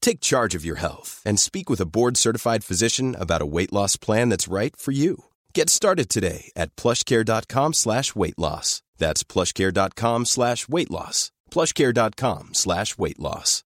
Take charge of your health and speak with a board-certified physician about a weight loss plan that's right for you. Get started today at plushcare.com slash weight loss. That's plushcare.com slash weight loss. plushcare.com slash weight loss.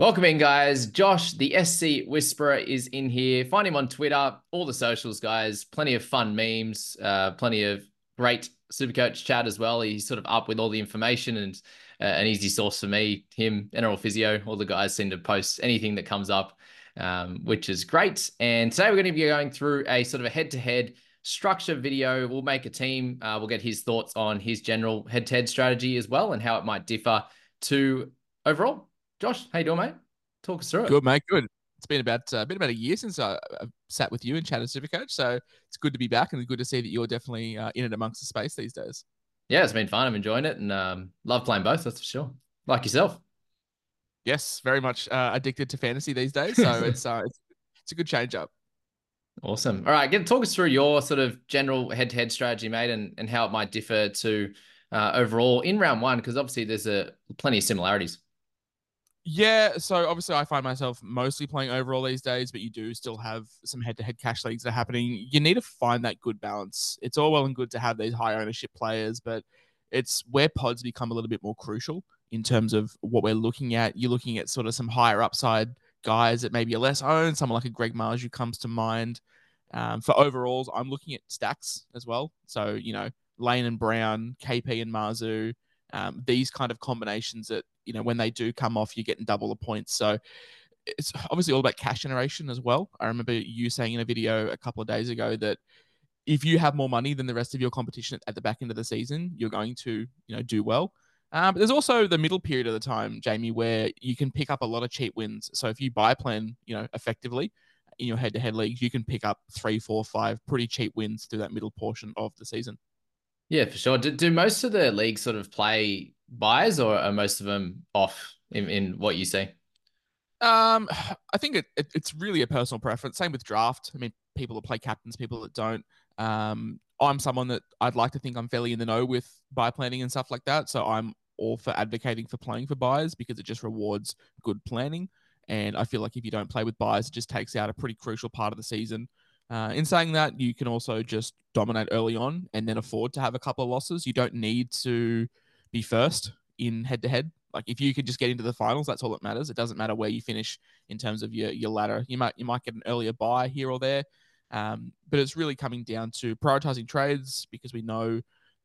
Welcome in, guys. Josh, the SC Whisperer, is in here. Find him on Twitter, all the socials, guys. Plenty of fun memes, uh, plenty of great Supercoach chat as well. He's sort of up with all the information and uh, an easy source for me. Him, NRL Physio, all the guys seem to post anything that comes up, um, which is great. And today we're going to be going through a sort of a head-to-head structure video. We'll make a team. Uh, we'll get his thoughts on his general head-to-head strategy as well and how it might differ to overall. Josh, how you doing, mate? Talk us through it. Good, mate. Good. It's been about uh, been about a year since I, have sat with you and chatted Supercoach, so it's good to be back and good to see that you're definitely uh, in and amongst the space these days. Yeah, it's been fun. I'm enjoying it and um, love playing both. That's for sure. Like yourself. Yes, very much uh, addicted to fantasy these days. So it's, uh, it's it's a good change up. Awesome. All right, get talk us through your sort of general head-to-head strategy, mate, and, and how it might differ to uh, overall in round one, because obviously there's a plenty of similarities. Yeah, so obviously I find myself mostly playing overall these days, but you do still have some head-to-head cash leagues that are happening. You need to find that good balance. It's all well and good to have these high ownership players, but it's where pods become a little bit more crucial in terms of what we're looking at. You're looking at sort of some higher upside guys that maybe are less owned. Someone like a Greg Marzhew comes to mind. Um, for overalls, I'm looking at stacks as well. So you know, Lane and Brown, KP and Marzhew, um, these kind of combinations that you know when they do come off, you're getting double the points. So it's obviously all about cash generation as well. I remember you saying in a video a couple of days ago that if you have more money than the rest of your competition at the back end of the season, you're going to you know do well. Um, but there's also the middle period of the time, Jamie, where you can pick up a lot of cheap wins. So if you buy plan, you know, effectively in your head-to-head leagues, you can pick up three, four, five pretty cheap wins through that middle portion of the season. Yeah, for sure. Do, do most of the leagues sort of play buys, or are most of them off in, in what you see? Um, I think it, it, it's really a personal preference. Same with draft. I mean, people that play captains, people that don't. Um, I'm someone that I'd like to think I'm fairly in the know with buy planning and stuff like that. So I'm all for advocating for playing for buys because it just rewards good planning. And I feel like if you don't play with buys, it just takes out a pretty crucial part of the season. Uh, in saying that, you can also just dominate early on and then afford to have a couple of losses. You don't need to be first in head to head. Like if you could just get into the finals, that's all that matters. It doesn't matter where you finish in terms of your your ladder. You might you might get an earlier buy here or there, um, but it's really coming down to prioritizing trades because we know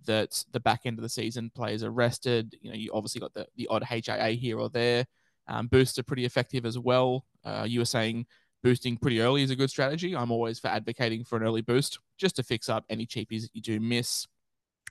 that the back end of the season players are rested. You know, you obviously got the the odd HIA here or there. Um, boosts are pretty effective as well. Uh, you were saying boosting pretty early is a good strategy. I'm always for advocating for an early boost just to fix up any cheapies that you do miss.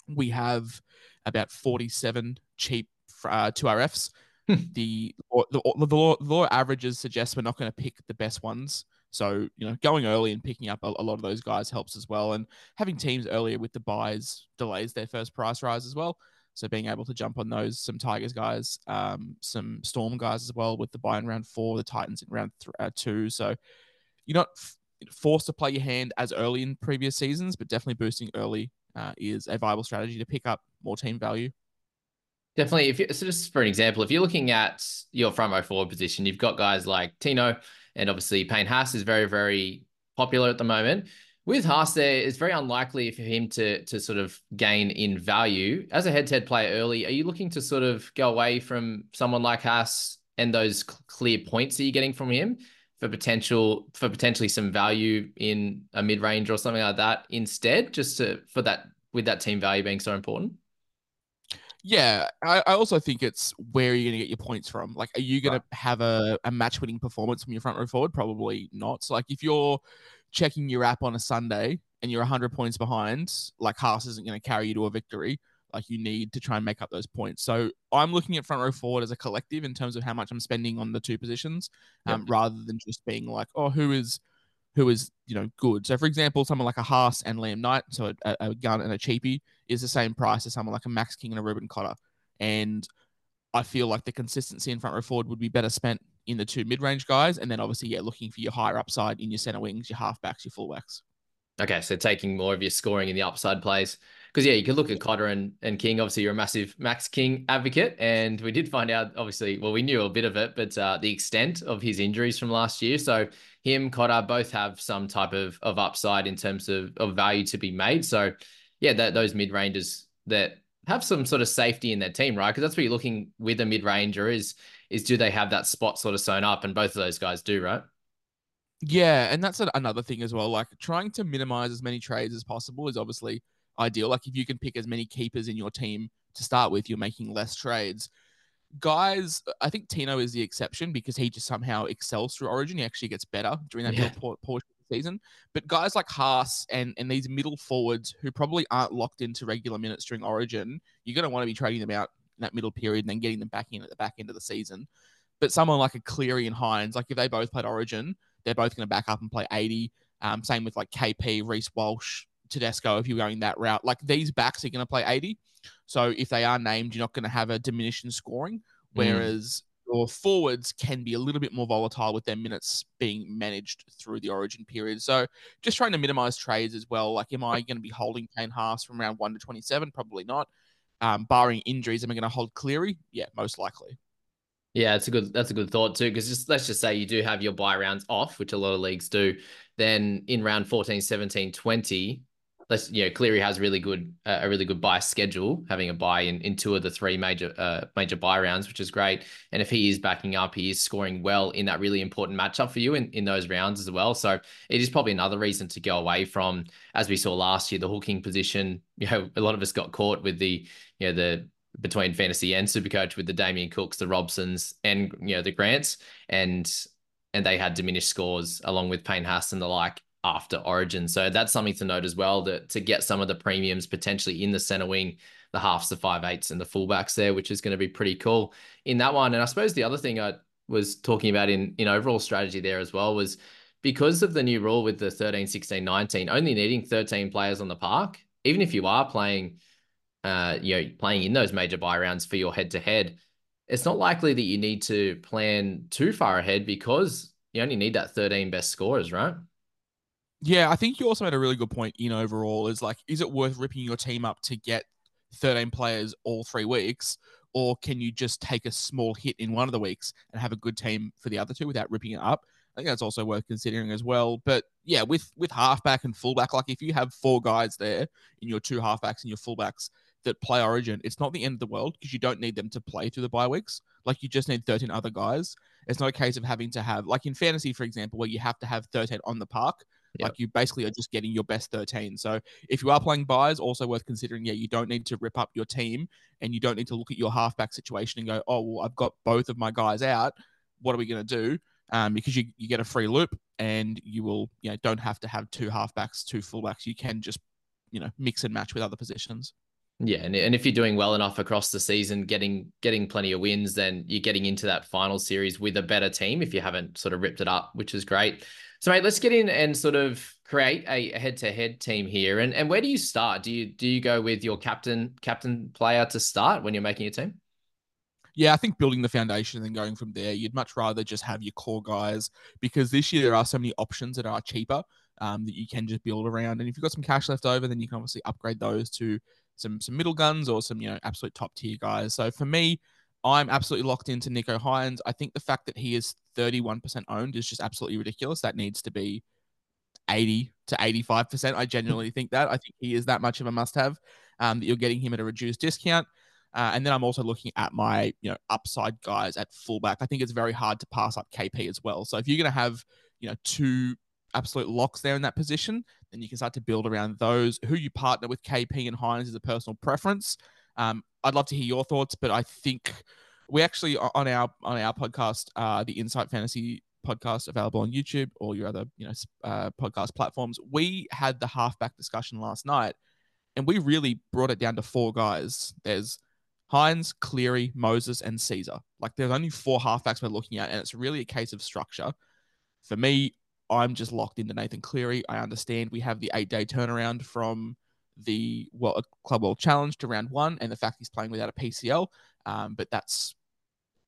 We have about 47 cheap uh, 2RFs. Hmm. the, the, the, the, law, the law averages suggest we're not going to pick the best ones. So, you know, going early and picking up a, a, lot of those guys helps as well. And having teams earlier with the buys delays their first price rise as well. So being able to jump on those, some Tigers guys, um, some Storm guys as well with the buy in round four, the Titans in round th- uh, two. So you're not f- forced to play your hand as early in previous seasons, but definitely boosting early uh, is a viable strategy to pick up more team value. Definitely. If you, so just for an example, if you're looking at your front row forward position, you've got guys like Tino and obviously Payne Haas is very, very popular at the moment. With Haas, there it's very unlikely for him to to sort of gain in value as a head-to-head player early. Are you looking to sort of go away from someone like Haas and those clear points that you're getting from him for potential for potentially some value in a mid-range or something like that instead, just to for that with that team value being so important? Yeah, I, I also think it's where are you going to get your points from? Like, are you going right. to have a, a match winning performance from your front row forward? Probably not. So, like, if you're checking your app on a Sunday and you're 100 points behind, like Haas isn't going to carry you to a victory. Like you need to try and make up those points. So I'm looking at front row forward as a collective in terms of how much I'm spending on the two positions, um, yep. rather than just being like, oh, who is who is you know good. So for example, someone like a Haas and Liam Knight, so a, a gun and a cheapie, is the same price as someone like a Max King and a Reuben Cotter. And I feel like the consistency in front row forward would be better spent in the two mid-range guys, and then obviously, yeah, looking for your higher upside in your center wings, your halfbacks, your fullbacks. Okay, so taking more of your scoring in the upside plays. Because yeah, you could look at Cotter and, and King. Obviously, you're a massive Max King advocate, and we did find out. Obviously, well, we knew a bit of it, but uh, the extent of his injuries from last year. So him, Cotter, both have some type of of upside in terms of of value to be made. So yeah, that, those mid rangers that have some sort of safety in their team, right? Because that's what you're looking with a mid ranger is is do they have that spot sort of sewn up? And both of those guys do, right? Yeah, and that's another thing as well. Like trying to minimize as many trades as possible is obviously ideal. Like if you can pick as many keepers in your team to start with, you're making less trades. Guys, I think Tino is the exception because he just somehow excels through Origin. He actually gets better during that yeah. portion of the season. But guys like Haas and and these middle forwards who probably aren't locked into regular minutes during Origin, you're going to want to be trading them out that middle period and then getting them back in at the back end of the season. But someone like a Cleary and Hynes, like if they both played Origin, they're both going to back up and play 80. Um, same with like KP, Reece Walsh, Tedesco, if you're going that route. Like these backs are going to play 80. So if they are named, you're not going to have a diminishing scoring. Mm. Whereas mm. your forwards can be a little bit more volatile with their minutes being managed through the origin period. So just trying to minimize trades as well. Like, am I going to be holding Payne Haas from round one to 27? Probably not um, barring injuries, am I going to hold Cleary? Yeah, most likely. Yeah, it's a good that's a good thought too. Because just let's just say you do have your buy rounds off, which a lot of leagues do. Then in round 14, 17, 20, let's you know Cleary has really good uh, a really good buy schedule, having a buy in, in two of the three major uh, major buy rounds, which is great. And if he is backing up, he is scoring well in that really important matchup for you in, in those rounds as well. So it is probably another reason to go away from, as we saw last year, the hooking position. You know, a lot of us got caught with the you know the between fantasy and supercoach with the Damien Cooks, the Robsons, and you know the Grants, and and they had diminished scores along with Payne Haas and the like after Origin. So that's something to note as well that to get some of the premiums potentially in the center wing, the halves, the five eights, and the fullbacks there, which is going to be pretty cool in that one. And I suppose the other thing I was talking about in in overall strategy there as well was because of the new rule with the 13, 16, 19, only needing 13 players on the park, even if you are playing uh, you know, playing in those major buy rounds for your head to head, it's not likely that you need to plan too far ahead because you only need that 13 best scorers, right? Yeah, I think you also made a really good point in overall is like, is it worth ripping your team up to get 13 players all three weeks? Or can you just take a small hit in one of the weeks and have a good team for the other two without ripping it up? I think that's also worth considering as well. But yeah, with with halfback and fullback, like if you have four guys there in your two halfbacks and your fullbacks that play Origin, it's not the end of the world because you don't need them to play through the bye weeks. Like you just need 13 other guys. It's not a case of having to have like in fantasy, for example, where you have to have 13 on the park. Yep. Like you basically are just getting your best 13. So if you are playing buys, also worth considering, yeah, you don't need to rip up your team and you don't need to look at your halfback situation and go, oh, well, I've got both of my guys out. What are we going to do? Um, because you, you get a free loop and you will, you know, don't have to have two halfbacks, two fullbacks. You can just, you know, mix and match with other positions. Yeah, and, and if you're doing well enough across the season, getting getting plenty of wins, then you're getting into that final series with a better team if you haven't sort of ripped it up, which is great. So, mate, let's get in and sort of create a head-to-head team here. And and where do you start? Do you do you go with your captain captain player to start when you're making a team? Yeah, I think building the foundation and going from there, you'd much rather just have your core guys because this year there are so many options that are cheaper um, that you can just build around. And if you've got some cash left over, then you can obviously upgrade those to some some middle guns or some you know absolute top tier guys. So for me, I'm absolutely locked into Nicho Hynes. I think the fact that he is 31% owned is just absolutely ridiculous. That needs to be 80 to 85%. I genuinely think that. I think he is that much of a must have um, that you're getting him at a reduced discount. Uh, and then I'm also looking at my, you know, upside guys at fullback. I think it's very hard to pass up KP as well. So if you're going to have, you know, two absolute locks there in that position, then you can start to build around those. Who you partner with KP and Hynes is a personal preference. Um, I'd love to hear your thoughts, but I think we actually on our on our podcast, uh, the Insight Fantasy podcast available on YouTube or your other you know uh, podcast platforms. We had the halfback discussion last night, and we really brought it down to four guys. There's Hynes, Cleary, Moses, and Sezer. Like there's only four halfbacks we're looking at, and it's really a case of structure. For me, I'm just locked into Nathan Cleary. I understand we have the eight day turnaround from the well, Club World Challenge to round one, and the fact he's playing without a PCL. Um, but that's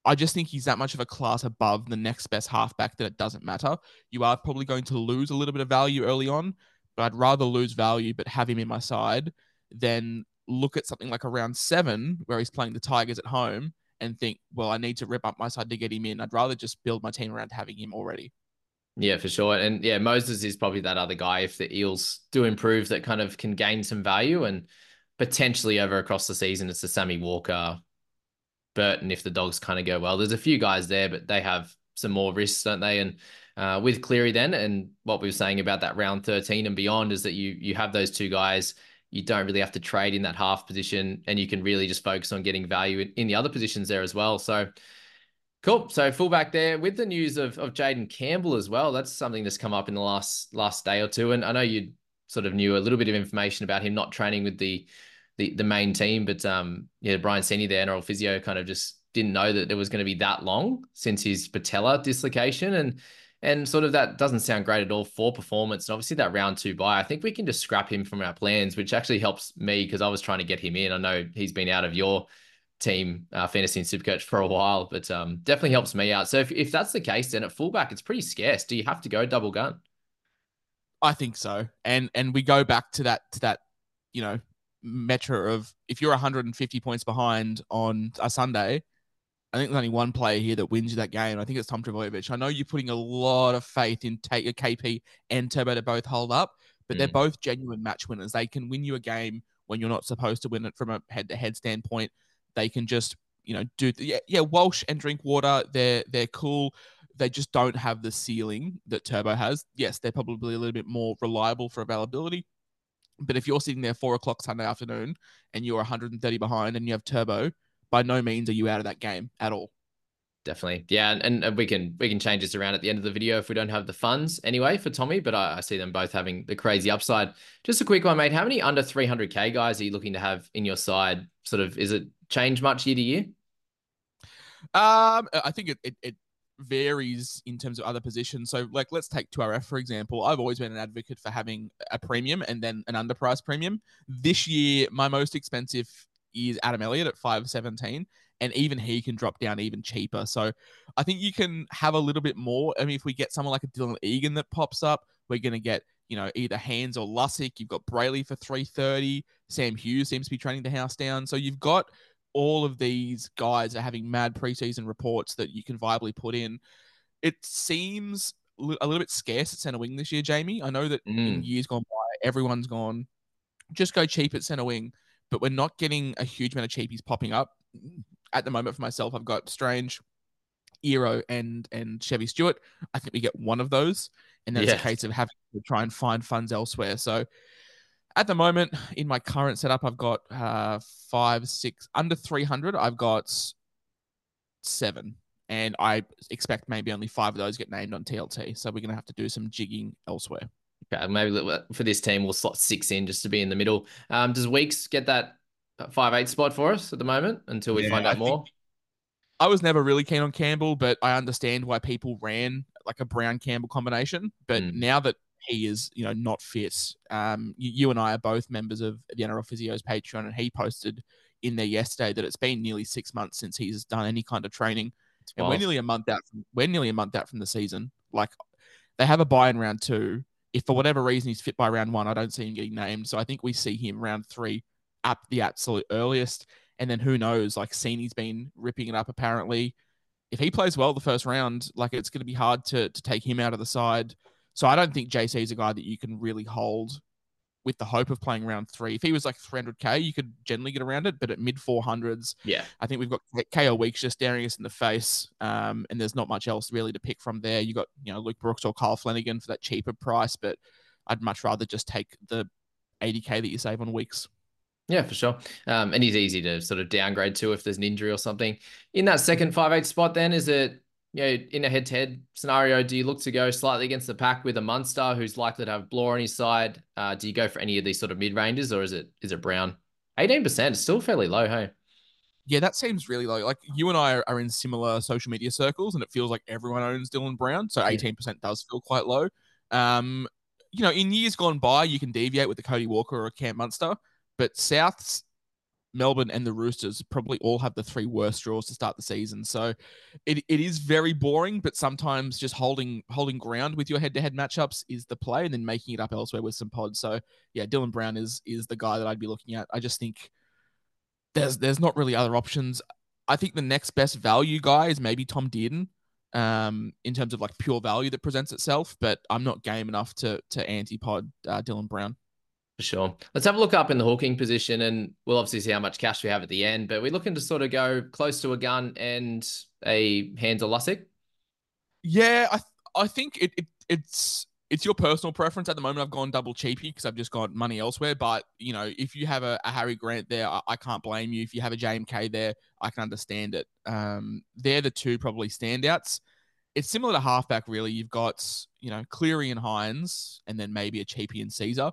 I just think he's that much of a class above the next best halfback that it doesn't matter. You are probably going to lose a little bit of value early on, but I'd rather lose value but have him in my side than look at something like a round seven where he's playing the Tigers at home and think, well, I need to rip up my side to get him in. I'd rather just build my team around having him already. Yeah, for sure. And yeah, Moses is probably that other guy if the Eels do improve that kind of can gain some value and potentially over across the season. It's the Sammy Walker, Burton if the dogs kind of go well. There's a few guys there, but they have some more risks, don't they? And uh, with Cleary then, and what we were saying about that round 13 and beyond is that you you have those two guys. You don't really have to trade in that half position, and you can really just focus on getting value in, in the other positions there as well. So cool. So fullback there with the news of of Jayden Campbell as well. That's something that's come up in the last last day or two, and I know you sort of knew a little bit of information about him not training with the the the main team. But um, yeah, Brian Seney, the NRL physio, kind of just didn't know that it was going to be that long since his patella dislocation, and and sort of that doesn't sound great at all for performance. And obviously that round two buy, I think we can just scrap him from our plans, which actually helps me because I was trying to get him in. I know he's been out of your team, uh, fantasy and supercoach for a while, but um, definitely helps me out. So if, if that's the case, then at fullback, it's pretty scarce. Do you have to go double gun? I think so. And and we go back to that to that, you know, metra of if you're 150 points behind on a Sunday, I think there's only one player here that wins you that game. I think it's Tom Trbojevic. I know you're putting a lot of faith in take a KP and Turbo to both hold up, but mm. they're both genuine match winners. They can win you a game when you're not supposed to win it from a head-to-head standpoint. They can just, you know, do yeah, yeah. Walsh and Drinkwater, they're they're cool. They just don't have the ceiling that Turbo has. Yes, they're probably a little bit more reliable for availability, but if you're sitting there four o'clock Sunday afternoon and you're 130 behind and you have turbo, by no means are you out of that game at all. Definitely, yeah, and, and we can we can change this around at the end of the video if we don't have the funds anyway for Tommy. But I, I see them both having the crazy upside. Just a quick one, mate. How many under 300k guys are you looking to have in your side? Sort of, is it change much year to year? Um, I think it, it, it varies in terms of other positions. So, like, let's take 2RF, for example. I've always been an advocate for having a premium and then an underpriced premium. This year, my most expensive is Adam Elliott at 517 and even he can drop down even cheaper. So I think you can have a little bit more. I mean, if we get someone like a Dylan Egan that pops up, we're going to get, you know, either Hands or Lussick. You've got Brailey for 330. Sam Hughes seems to be training the house down. So you've got all of these guys are having mad preseason reports that you can viably put in. It seems a little bit scarce at center wing this year, Jamie. I know that mm. in years gone by, everyone's gone just go cheap at center wing, but we're not getting a huge amount of cheapies popping up. At the moment, for myself, I've got Strange, Iro, and and Chevy Stewart. I think we get one of those, and then yeah. it's a case of having to try and find funds elsewhere. So at the moment in my current setup, I've got uh, five, six under 300. I've got seven, and I expect maybe only five of those get named on TLT. So we're going to have to do some jigging elsewhere. Okay, maybe for this team, we'll slot six in just to be in the middle. Um, does Weeks get that five eight spot for us at the moment until we yeah, find out I more? I was never really keen on Campbell, but I understand why people ran like a Brown Campbell combination. But mm. now that he is, you know, not fit. Um, you, you, and I are both members of the NRL Physio's Patreon, and he posted in there yesterday that it's been nearly six months since he's done any kind of training, and we're nearly a month out. From, we're nearly a month out from the season. Like they have a buy in round two. If for whatever reason he's fit by round one, I don't see him getting named. So I think we see him round three at the absolute earliest. And then who knows? Like Sini's been ripping it up apparently. If he plays well the first round, like it's going to be hard to to take him out of the side. So I don't think JC is a guy that you can really hold with the hope of playing round three. If he was like 300k, you could generally get around it, but at mid 400s, yeah, I think we've got KO Weeks just staring us in the face, um, and there's not much else really to pick from there. You got you know Luke Brooks or Kyle Flanagan for that cheaper price, but I'd much rather just take the 80k that you save on Weeks. Yeah, for sure. Um, and he's easy to sort of downgrade to if there's an injury or something. In that second five eight spot, then is it you know, in a head-to-head scenario, do you look to go slightly against the pack with a Munster who's likely to have Blore on his side? Uh, do you go for any of these sort of mid-ranges or is it is it Brown? 18% is still fairly low, hey? Yeah, that seems really low. Like you and I are in similar social media circles, and it feels like everyone owns Dylan Brown. So 18% does feel quite low. Um, you know, in years gone by, you can deviate with the Cody Walker or Cam Munster, but Souths Melbourne and the Roosters probably all have the three worst draws to start the season. So it, it is very boring, but sometimes just holding holding ground with your head to head matchups is the play and then making it up elsewhere with some pods. So yeah, Dylan Brown is is the guy that I'd be looking at. I just think there's there's not really other options. I think the next best value guy is maybe Tom Dearden um, in terms of like pure value that presents itself, but I'm not game enough to to anti pod uh, Dylan Brown. For sure. Let's have a look up in the hooking position and we'll obviously see how much cash we have at the end. But we're looking to sort of go close to a gun and a hands Lussick. Yeah, I I think it, it it's it's your personal preference. At the moment, I've gone double cheapy because I've just got money elsewhere. But you know, if you have a, a Harry Grant there, I, I, can't blame you. If you have a JMK there, I can understand it. Um, they're the two probably standouts. It's similar to halfback, really. You've got you know Cleary and Hynes, and then maybe a cheapy and Sezer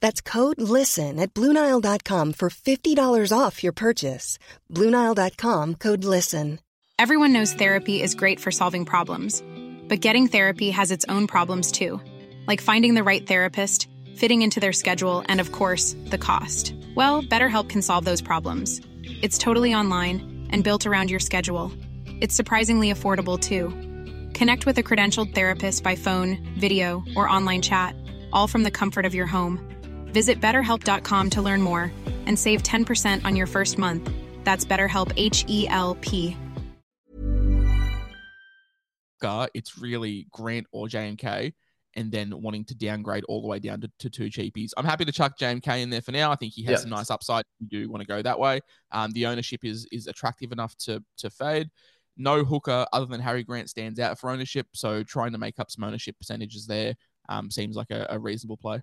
That's code LISTEN at Bluenile.com for $50 off your purchase. Bluenile.com code LISTEN. Everyone knows therapy is great for solving problems, but getting therapy has its own problems too, like finding the right therapist, fitting into their schedule, and of course, the cost. Well, BetterHelp can solve those problems. It's totally online and built around your schedule. It's surprisingly affordable too. Connect with a credentialed therapist by phone, video, or online chat, all from the comfort of your home. Visit betterhelp.com to learn more and save 10% on your first month. That's BetterHelp H E L P. It's really Grant or JMK, and then wanting to downgrade all the way down to, to two cheapies. I'm happy to chuck JMK in there for now. I think he has some nice upside. If You do want to go that way. Um, the ownership is is attractive enough to to fade. No hooker other than Harry Grant stands out for ownership, so trying to make up some ownership percentages there um, seems like a, a reasonable play.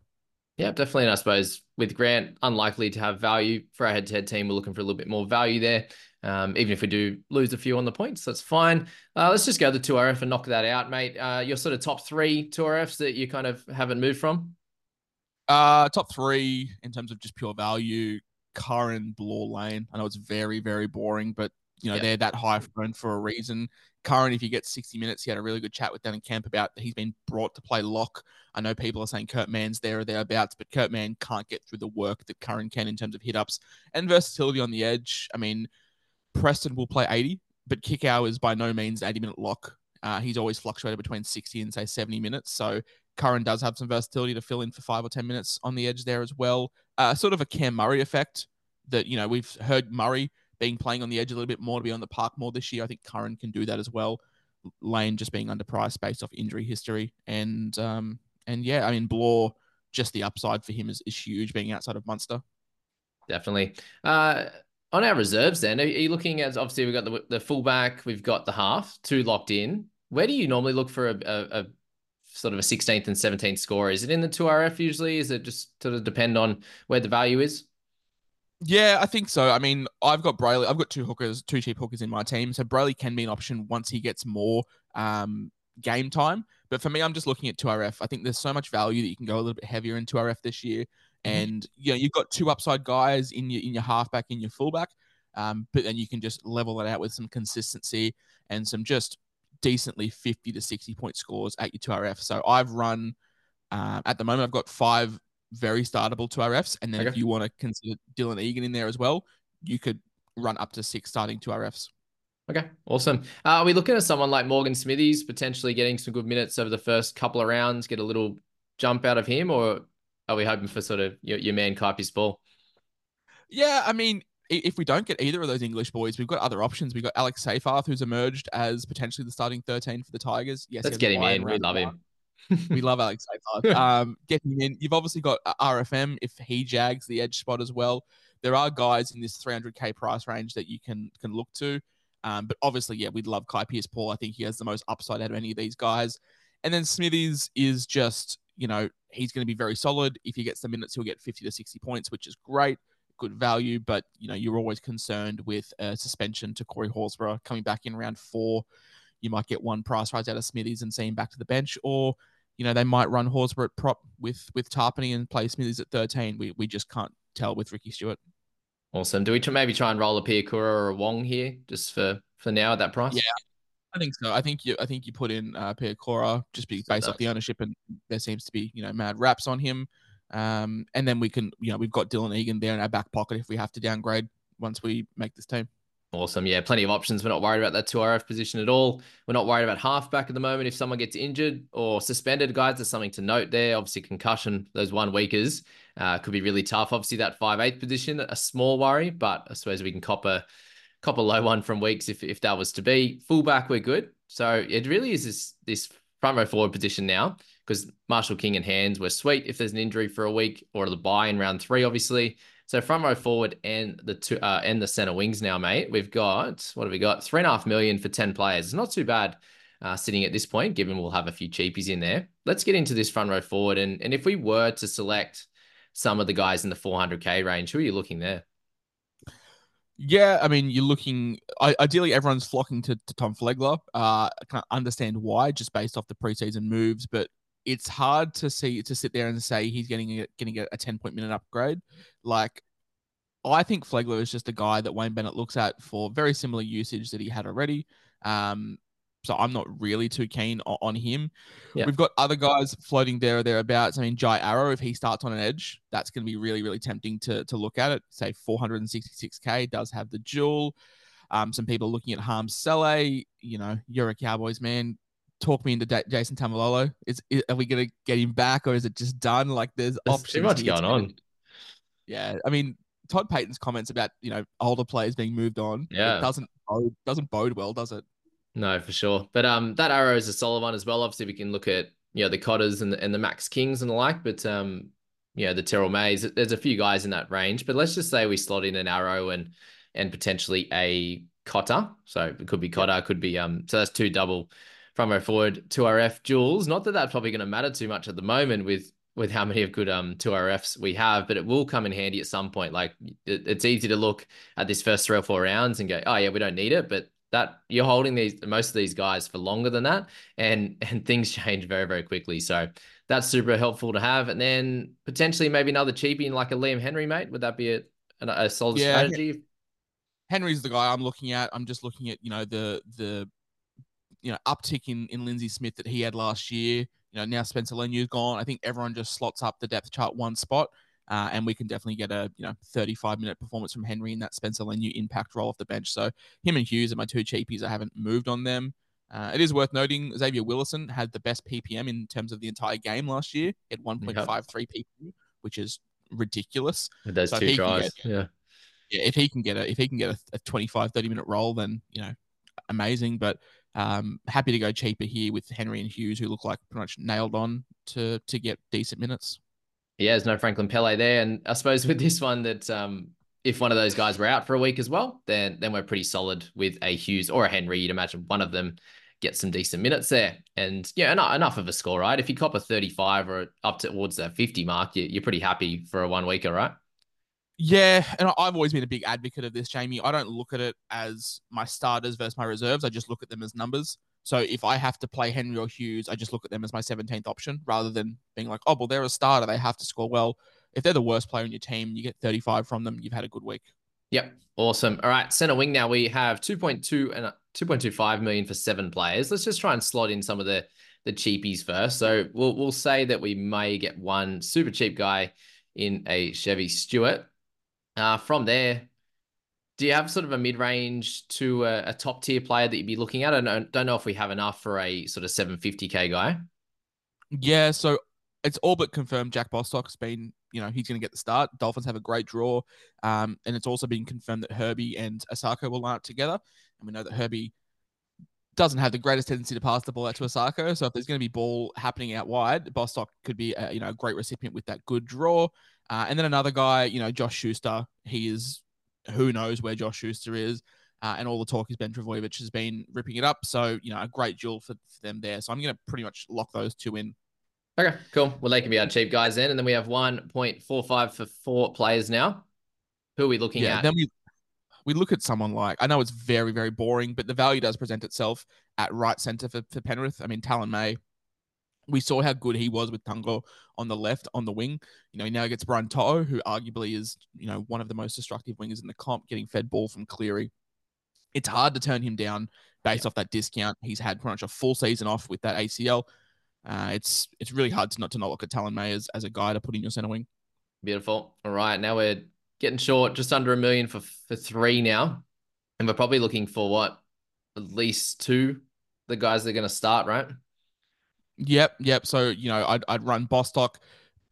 Yeah, definitely. And I suppose with Grant, unlikely to have value for our head to head team. We're looking for a little bit more value there. Um, even if we do lose a few on the points, that's fine. Uh, let's just go to 2RF and knock that out, mate. Uh, your sort of top three 2RFs that you kind of haven't moved from? Uh, top three in terms of just pure value, Curran, Blore Lane. I know it's very, very boring, but you know, they're that high phone for a reason. Curran, if you get 60 minutes, he had a really good chat with Dan camp about he's been brought to play lock. I know people are saying Kurt Mann's there or thereabouts, but Kurt Mann can't get through the work that Curran can in terms of hit ups and versatility on the edge. I mean, Preston will play 80, but Kikau is by no means 80 minute lock. Uh, he's always fluctuated between 60 and say 70 minutes. So Curran does have some versatility to fill in for five or 10 minutes on the edge there as well. Uh, sort of a Cam Murray effect that, you know, we've heard Murray being playing on the edge a little bit more to be on the park more this year. I think Curran can do that as well. Lane just being underpriced based off injury history. And um, and yeah, I mean Blore, just the upside for him is, is huge being outside of Munster. Definitely. Uh, on our reserves, then, are you looking at obviously we've got the, the fullback, we've got the half, two locked in. Where do you normally look for a, a, a sort of a 16th and 17th score? Is it in the 2RF usually? Is it just sort of depend on where the value is? Yeah, I think so. I mean, I've got Brailey. I've got two hookers, two cheap hookers in my team. So Brailey can be an option once he gets more um, game time. But for me, I'm just looking at 2RF. I think there's so much value that you can go a little bit heavier in 2RF this year. Mm-hmm. And you know, you've got two upside guys in your in your halfback, in your fullback. Um, but then you can just level it out with some consistency and some just decently 50 to 60 point scores at your 2RF. So I've run uh, at the moment, I've got five very startable 2RFs. And then Okay. if you want to consider Dylan Egan in there as well, you could run up to six starting 2RFs. Okay, awesome. Uh, are we looking at someone like Morgan Smithies potentially getting some good minutes over the first couple of rounds, get a little jump out of him, or are we hoping for sort of your, your man Kai Pearce-Paul? Yeah, I mean, if we don't get either of those English boys, we've got other options. We've got Alex Seyfarth, who's emerged as potentially the starting 13 for the Tigers. Yes, Let's get him in. We love one. him. We love Alex Seyfarth. um, get him in. You've obviously got uh, RFM if he jags the edge spot as well. There are guys in this 300k price range that you can can look to. Um, but obviously, yeah, we'd love Kai Pearce-Paul. I think he has the most upside out of any of these guys. And then Smithies is just, you know, he's going to be very solid. If he gets the minutes, he'll get 50 to 60 points, which is great, good value. But, you know, you're always concerned with a suspension to Corey Horsburgh coming back in round four. You might get one price rise out of Smithies and see him back to the bench, or, you know, they might run Horsburgh at prop with with Tapine and play Smithies at 13. We, we just can't tell with Ricky Stuart. Awesome. Do we maybe try and roll a Piakura or a Wong here just for for now at that price? Yeah. I think so. I think you. I think you put in uh, Cora just be based off the ownership, and there seems to be you know mad raps on him. Um, and then we can you know we've got Dylan Egan there in our back pocket if we have to downgrade once we make this team. Awesome. Yeah, plenty of options. We're not worried about that 2RF position at all. We're not worried about halfback at the moment. If someone gets injured or suspended, guys, there's something to note there. Obviously, concussion, those one weekers uh, could be really tough. Obviously, that 5'8 position, a small worry, but I suppose we can cop a, cop a low one from weeks if, if that was to be. Fullback, we're good. So it really is this, this front row forward position now because Marshall King and Hands were sweet if there's an injury for a week or the buy in round three, obviously. So front row forward and the two uh, and the center wings now, mate. We've got what have we got? Three and a half million for ten players. It's not too bad uh, sitting at this point, given we'll have a few cheapies in there. Let's get into this front row forward, and and if we were to select some of the guys in the 400k range, who are you looking there? Yeah, I mean, you're looking. Ideally, everyone's flocking to, to Tom Flegler. Uh, I can't understand why, just based off the preseason moves, but it's hard to see to sit there and say he's getting a, getting a, a 10 point minute upgrade. Like, I think Flegler is just a guy that Wayne Bennett looks at for very similar usage that he had already. Um, so I'm not really too keen on, on him. Yeah. We've got other guys floating there or thereabouts. I mean, Jai Arrow, if he starts on an edge, that's going to be really, really tempting to to look at it. Say 466k does have the jewel. Um, some people looking at Harm Saleh. You know, you're a Cowboys man. Talk me into Da- Jason Taumalolo. Is, is are we going to get him back or is it just done? Like, there's, There's options too much going gonna- on. Yeah, I mean, Todd Payten's comments about you know older players being moved on. Yeah. it doesn't bode, doesn't bode well, does it? No, for sure. But um, that arrow is a solid one as well. Obviously, we can look at you know the Cotters and the, and the Max Kings and the like. But um, you know the Terrell Mays. There's a few guys in that range. But let's just say we slot in an arrow and and potentially a Cotter. So it could be Cotter, could be um. So that's two double row forward, two RF duels. Not that that's probably going to matter too much at the moment with with how many of good um two RFs we have, but it will come in handy at some point. Like it, it's easy to look at this first three or four rounds and go, oh yeah, we don't need it, but that you're holding these most of these guys for longer than that, and and things change very very quickly. So that's super helpful to have. And then potentially maybe another cheapie in like a Liam Henry, mate. Would that be a a, a solid Yeah, strategy? Henry's the guy I'm looking at. I'm just looking at you know the the you know uptick in in Lindsay Smith that he had last year. You know now Spencer Leniu's gone. I think everyone just slots up the depth chart one spot. Uh, and we can definitely get a you know 35 minute performance from Henry in that Spencer Leniu impact role off the bench. So him and Hughes are my two cheapies. I haven't moved on them. Uh, it is worth noting Xavier Willison had the best PPM in terms of the entire game last year. at had 1.53 PPM, which is ridiculous. Those So two tries, get- yeah. yeah, if he can get a if he can get a, a 25, 30 minute role, then you know, amazing. But um, happy to go cheaper here with Henry and Hughes, who look like pretty much nailed on to to get decent minutes. Yeah, there's no Franklin Pele there. And I suppose with this one that um if one of those guys were out for a week as well, then then we're pretty solid with a Hughes or a Henry. You'd imagine one of them get some decent minutes there. And yeah, enough, enough of a score, right? If you cop a 35 or up towards that 50 mark, you, you're pretty happy for a one weeker, right? Yeah, and I've always been a big advocate of this, Jamie. I don't look at it as my starters versus my reserves. I just look at them as numbers. So if I have to play Henry or Hughes, I just look at them as my 17th option rather than being like, oh, well, they're a starter. They have to score well. If they're the worst player in your team, you get 35 from them, you've had a good week. Yep. Awesome. All right. Center wing now we have 2.2 and 2.25 million for seven players. Let's just try and slot in some of the the cheapies first. So we'll we'll say that we may get one super cheap guy in a Chevy Stewart. Uh, from there, do you have sort of a mid range to a, a top tier player that you'd be looking at? I don't, don't know if we have enough for a sort of 750k guy. Yeah, so it's all but confirmed. Jack Bostock's been, you know, he's going to get the start. Dolphins have a great draw, um, and it's also been confirmed that Herbie and Isaako will line up together. And we know that Herbie doesn't have the greatest tendency to pass the ball out to Isaako. So if there's going to be ball happening out wide, Bostock could be, a, you know, a great recipient with that good draw. Uh, and then another guy, you know, Josh Schuster. He is who knows where Josh Schuster is. Uh, and all the talk is Ben Trbojevic has been ripping it up. So, you know, a great duel for, for them there. So I'm going to pretty much lock those two in. Okay, cool. Well, they can be our cheap guys then. And then we have 1.45 for four players now. Who are we looking yeah, at? Then we we look at someone like I know it's very very boring, but the value does present itself at right center for, for Penrith. I mean, Taylan May, we saw how good he was with Tago on the left on the wing. You know, he now gets Brian To'o, who arguably is you know one of the most destructive wingers in the comp, getting fed ball from Cleary. It's hard to turn him down based yeah. off that discount. He's had pretty much a full season off with that ACL. Uh, it's it's really hard to not to not look at Taylan May as, as a guy to put in your center wing. Beautiful. All right, now we're getting short, just under a million for for three now, and we're probably looking for what at least two, the guys that are going to start, right? Yep, yep. So you know, I'd I'd run Bostock,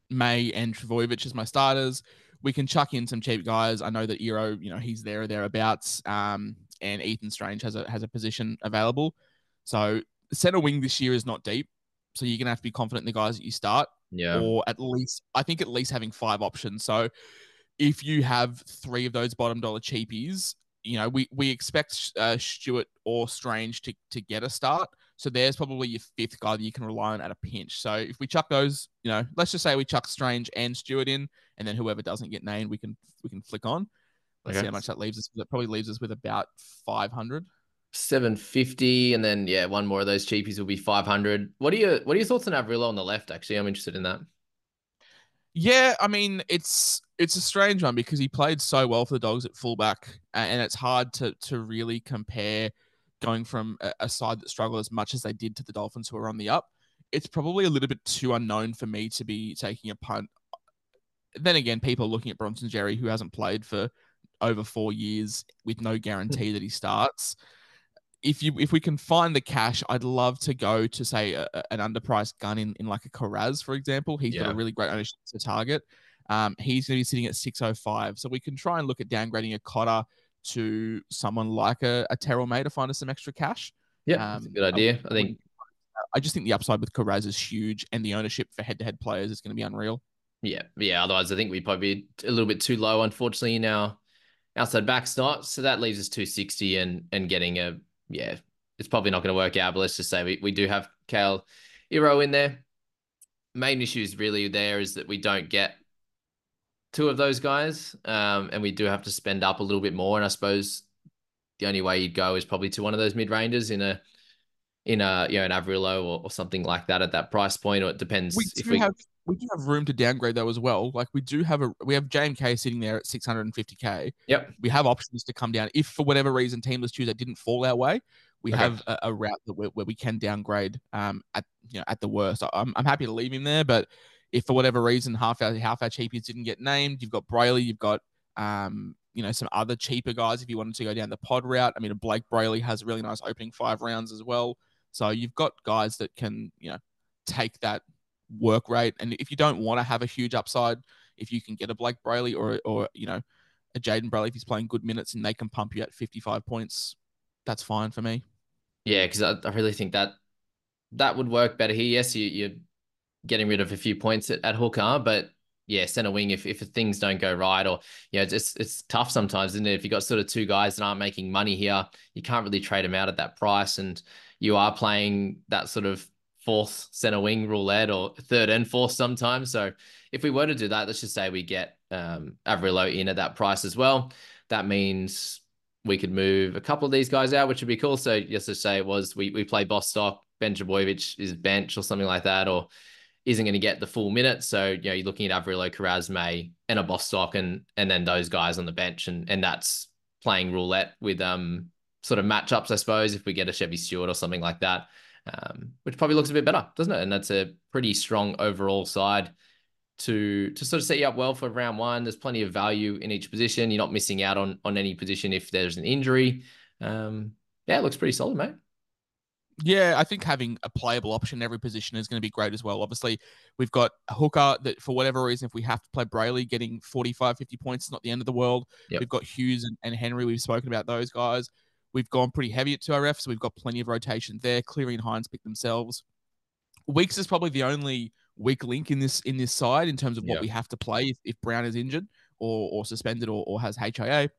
May, and Trbojevic as my starters. We can chuck in some cheap guys. I know that Iro, you know, he's there or thereabouts. Um, and Ethan Strange has a has a position available. So center wing this year is not deep. So you're gonna have to be confident in the guys that you start. Yeah. Or at least I think at least having five options. So if you have three of those bottom dollar cheapies, you know, we we expect uh, Stewart or Strange to to get a start. So there's probably your fifth guy that you can rely on at a pinch. So if we chuck those, you know, let's just say we chuck Strange and Stewart in, and then whoever doesn't get named, we can we can flick on. Let's okay. see how much that leaves us. That probably leaves us with about five hundred. 750 and then yeah one more of those cheapies will be 500 what are your what are your thoughts on Averillo on the left actually i'm interested in that yeah i mean it's it's a strange one because he played so well for the dogs at fullback and it's hard to to really compare going from a, a side that struggled as much as they did to the dolphins who are on the up it's probably a little bit too unknown for me to be taking a punt then again people are looking at bronson Xerri, who hasn't played for over four years with no guarantee that he starts if you if we can find the cash, I'd love to go to say a, an underpriced gun in, in like a Kiraz, for example. He's yeah. got a really great ownership to target. Um, he's going to be sitting at 605. So we can try and look at downgrading a Cotter to someone like a, a Terrell May to find us some extra cash. Yeah, um, good idea. I, think. I just think the upside with Kiraz is huge, and the ownership for head-to-head players is going to be unreal. Yeah, yeah. Otherwise, I think we'd probably be a little bit too low, unfortunately, in our outside backstop. So that leaves us 260 and and getting a yeah, it's probably not going to work out. But let's just say we, we do have Kayal Iro in there. Main issues really there is that we don't get two of those guys, um, and we do have to spend up a little bit more. And I suppose the only way you'd go is probably to one of those mid rangers in a in a you know an Averillo or, or something like that at that price point, or it depends we if we have we do have room to downgrade though as well. Like we do have a we have JMK sitting there at 650k. Yep. We have options to come down if for whatever reason Teamless Tuesday didn't fall our way. We okay. have a, a, route that where, where we can downgrade um at you know at the worst. I'm I'm happy to leave him there, but if for whatever reason half our half our cheapies didn't get named, you've got Brailey, you've got um you know some other cheaper guys if you wanted to go down the pod route. I mean, Blayke Brailey has a really nice opening five rounds as well. So you've got guys that can you know take that work rate. And if you don't want to have a huge upside, if you can get a Blayke Brailey or or you know a Jayden Brailey if he's playing good minutes and they can pump you at 55 points, that's fine for me. Yeah, because I, I, really think that that would work better here. Yes, you, you're getting rid of a few points at, at hooker, but yeah, center wing. If if things don't go right, or you know, it's it's tough sometimes, isn't it? If you've got sort of two guys that aren't making money here, you can't really trade them out at that price, and you are playing that sort of fourth center wing roulette or third and fourth sometimes. So if we were to do that, let's just say we get um, Averillo in at that price as well. That means we could move a couple of these guys out, which would be cool. So just to say it was we we play Bostock, Ben Trbojevic is bench or something like that, or isn't going to get the full minutes. So, you know, you're looking at Averillo, May, and a Bostock and and then those guys on the bench. And and that's playing roulette with um sort of matchups, I suppose, if we get a Chevy Stewart or something like that. Um, which probably looks a bit better, doesn't it? And that's a pretty strong overall side to to sort of set you up well for round one. There's plenty of value in each position. You're not missing out on on any position if there's an injury. Um, yeah, it looks pretty solid, mate. Yeah, I think having a playable option in every position is going to be great as well. Obviously, we've got a hooker that, for whatever reason, if we have to play Brailey, getting 45, 50 points is not the end of the world. Yep. We've got Hughes and, and Henry. We've spoken about those guys. We've gone pretty heavy at 2RF, so we've got plenty of rotation there. Cleary and Hynes pick themselves. Weeks is probably the only weak link in this in this side in terms of what yep. we have to play if, if Brown is injured or, or suspended or, or has HIA.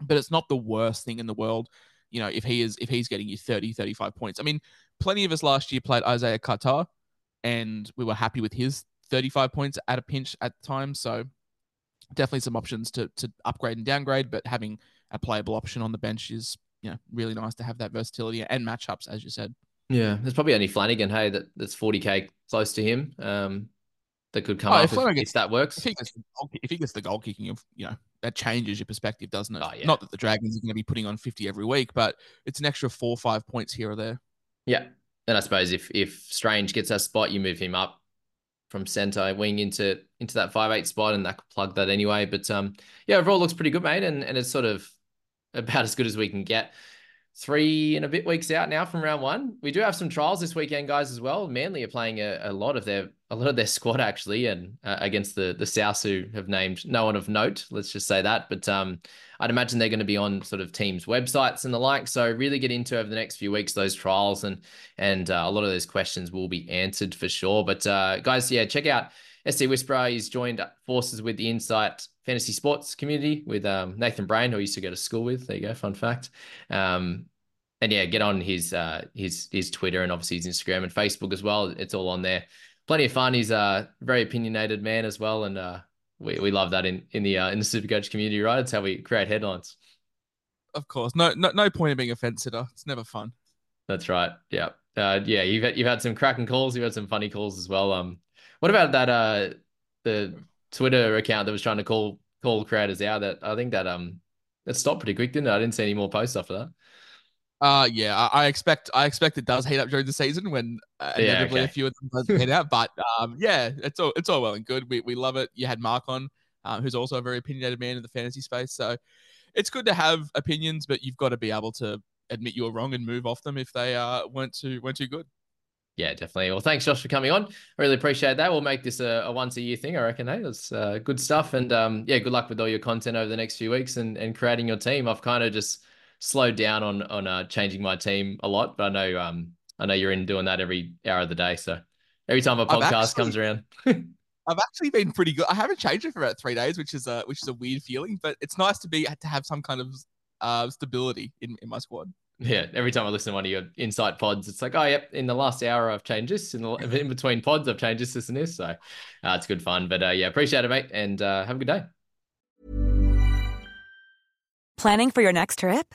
But it's not the worst thing in the world you know, if he is if he's getting you 30, 35 points. I mean, plenty of us last year played Isaiah Carter and we were happy with his 35 points at a pinch at the time. So definitely some options to to upgrade and downgrade, but having a playable option on the bench is, you know, really nice to have that versatility and matchups, as you said. Yeah, there's probably only Flanagan, hey, that, that's 40k close to him. Um, that could come oh, up if, if, if, that works. If he, gets the goal, if he gets the goal kicking, of you know that changes your perspective, doesn't it? Oh, yeah. Not that the Dragons are going to be putting on fifty every week, but it's an extra four or five points here or there. Yeah, and I suppose if if Strange gets that spot, you move him up from centre wing into into that five eight spot, and that could plug that anyway. But um, yeah, overall looks pretty good, mate, and and it's sort of about as good as we can get three and a bit weeks out now from round one. We do have some trials this weekend, guys, as well. Manly are playing a, a lot of their a lot of their squad actually, and uh, against the the South who have named no one of note. Let's just say that. But um, I'd imagine they're going to be on sort of teams' websites and the like. So really get into over the next few weeks those trials, and and uh, a lot of those questions will be answered for sure. But uh, guys, yeah, check out. SC Whisperer, he's joined forces with the Insight Fantasy Sports community with um, Nathan Brain, who I used to go to school with. There you go, fun fact. Um, and yeah, get on his uh, his his Twitter and obviously his Instagram and Facebook as well. It's all on there. Plenty of fun. He's a very opinionated man as well, and uh, we we love that in in the uh, in the Supercoach community, right? It's how we create headlines. Of course, no no no point in being a fence sitter. It's never fun. That's right. Yeah, uh, yeah. You've had, you've had some cracking calls. You've had some funny calls as well. Um, what about that? Uh, the Twitter account that was trying to call call creators out. That I think that um that stopped pretty quick, didn't it? I didn't see any more posts after that. Uh yeah, I, I, expect I expect it does heat up during the season when uh, inevitably yeah, okay. a few of them does heat out. But um, yeah, it's all it's all well and good. We we love it. You had Mark on, uh, who's also a very opinionated man in the fantasy space. So it's good to have opinions, but you've got to be able to admit you were wrong and move off them if they uh weren't too weren't too good. Yeah, definitely. Well, thanks, Josh, for coming on. Really appreciate that. We'll make this a, a once a year thing, I reckon. Hey, that's uh, good stuff. And um, yeah, good luck with all your content over the next few weeks and, and creating your team. I've kind of just slowed down on on uh, changing my team a lot, but I know um I know you're in doing that every hour of the day. So every time a podcast actually, comes around. I've actually been pretty good. I haven't changed it for about three days, which is a which is a weird feeling, but it's nice to be to have some kind of uh, stability in, in my squad. Yeah, every time I listen to one of your insight pods, it's like, oh, yep, in the last hour I've changed this. In the in between pods, I've changed this, this, and this. So uh, it's good fun. But uh, yeah, appreciate it, mate, and uh, have a good day. Planning for your next trip?